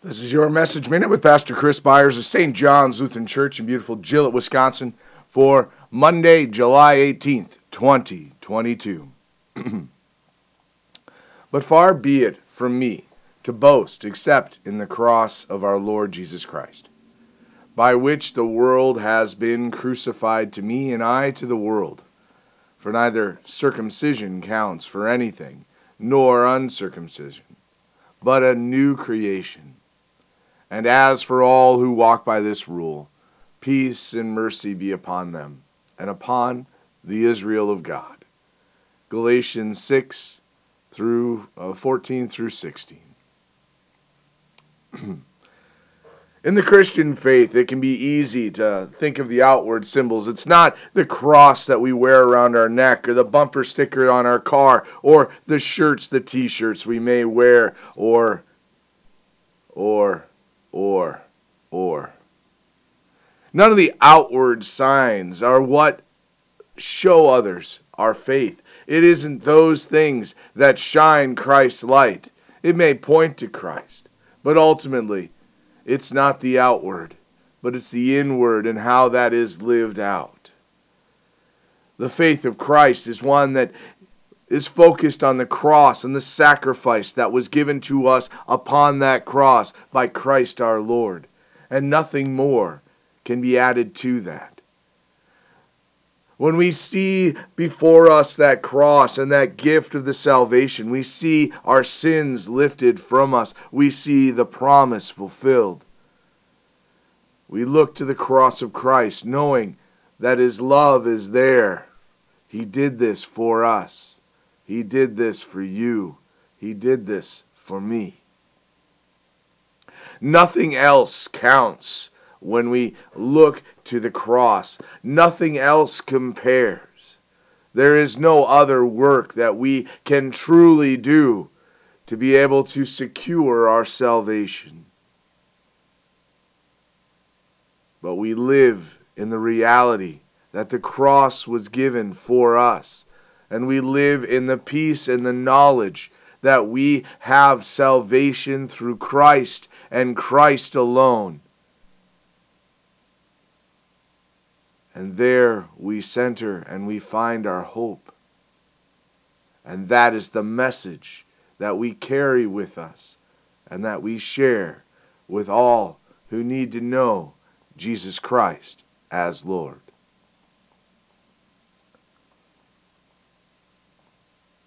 This is your message minute with Pastor Chris Byers of St. John's Lutheran Church in beautiful Gillett, Wisconsin for Monday, July 18th, 2022. but far be it from me to boast except in the cross of our Lord Jesus Christ, by which the world has been crucified to me and I to the world. For neither circumcision counts for anything, nor uncircumcision, but a new creation and as for all who walk by this rule, peace and mercy be upon them and upon the Israel of God. Galatians 6 through uh, 14 through 16. In the Christian faith, it can be easy to think of the outward symbols. It's not the cross that we wear around our neck or the bumper sticker on our car or the shirts, the t shirts we may wear or, or or, or. None of the outward signs are what show others our faith. It isn't those things that shine Christ's light. It may point to Christ, but ultimately, it's not the outward, but it's the inward and how that is lived out. The faith of Christ is one that is focused on the cross and the sacrifice that was given to us upon that cross by Christ our Lord. And nothing more can be added to that. When we see before us that cross and that gift of the salvation, we see our sins lifted from us, we see the promise fulfilled. We look to the cross of Christ knowing that His love is there. He did this for us. He did this for you. He did this for me. Nothing else counts when we look to the cross. Nothing else compares. There is no other work that we can truly do to be able to secure our salvation. But we live in the reality that the cross was given for us and we live in the peace and the knowledge that we have salvation through Christ and Christ alone. And there we center and we find our hope. And that is the message that we carry with us and that we share with all who need to know Jesus Christ as Lord.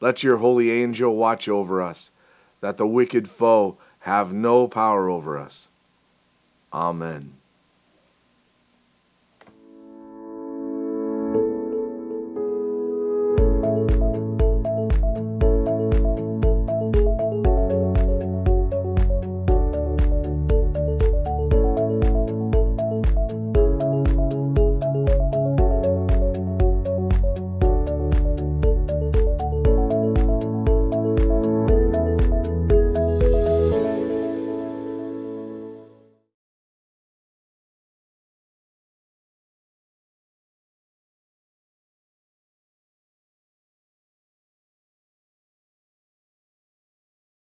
Let your holy angel watch over us, that the wicked foe have no power over us. Amen.